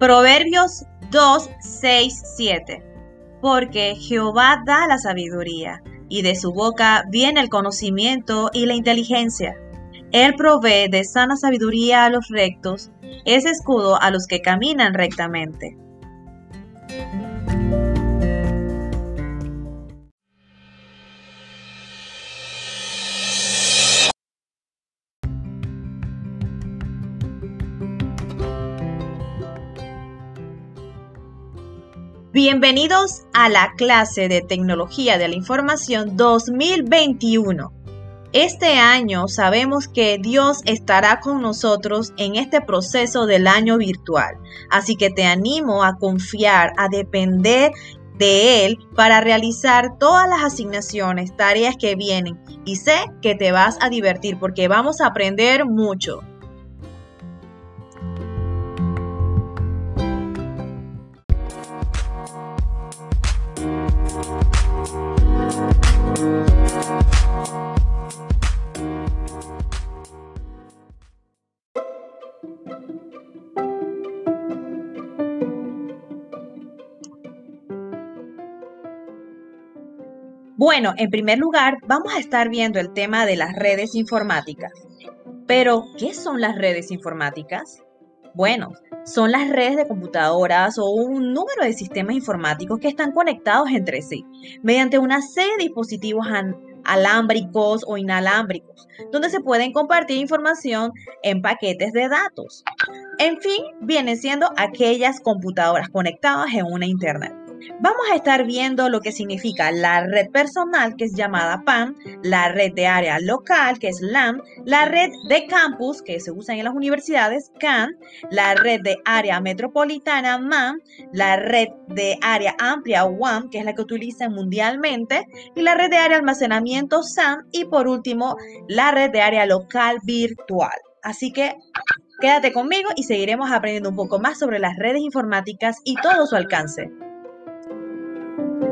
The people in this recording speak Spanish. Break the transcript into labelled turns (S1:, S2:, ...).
S1: Proverbios 2, 6, 7. Porque Jehová da la sabiduría, y de su boca viene el conocimiento y la inteligencia. Él provee de sana sabiduría a los rectos, es escudo a los que caminan rectamente. Bienvenidos a la clase de Tecnología de la Información 2021. Este año sabemos que Dios estará con nosotros en este proceso del año virtual, así que te animo a confiar, a depender de Él para realizar todas las asignaciones, tareas que vienen y sé que te vas a divertir porque vamos a aprender mucho. Bueno, en primer lugar, vamos a estar viendo el tema de las redes informáticas. Pero, ¿qué son las redes informáticas? Bueno, son las redes de computadoras o un número de sistemas informáticos que están conectados entre sí mediante una serie de dispositivos alámbricos o inalámbricos, donde se pueden compartir información en paquetes de datos. En fin, vienen siendo aquellas computadoras conectadas en una Internet. Vamos a estar viendo lo que significa la red personal, que es llamada PAN, la red de área local, que es LAN, la red de campus, que se usa en las universidades, CAN, la red de área metropolitana, MAN, la red de área amplia, WAM, que es la que utilizan mundialmente, y la red de área almacenamiento, SAM, y por último, la red de área local virtual. Así que quédate conmigo y seguiremos aprendiendo un poco más sobre las redes informáticas y todo su alcance. thank you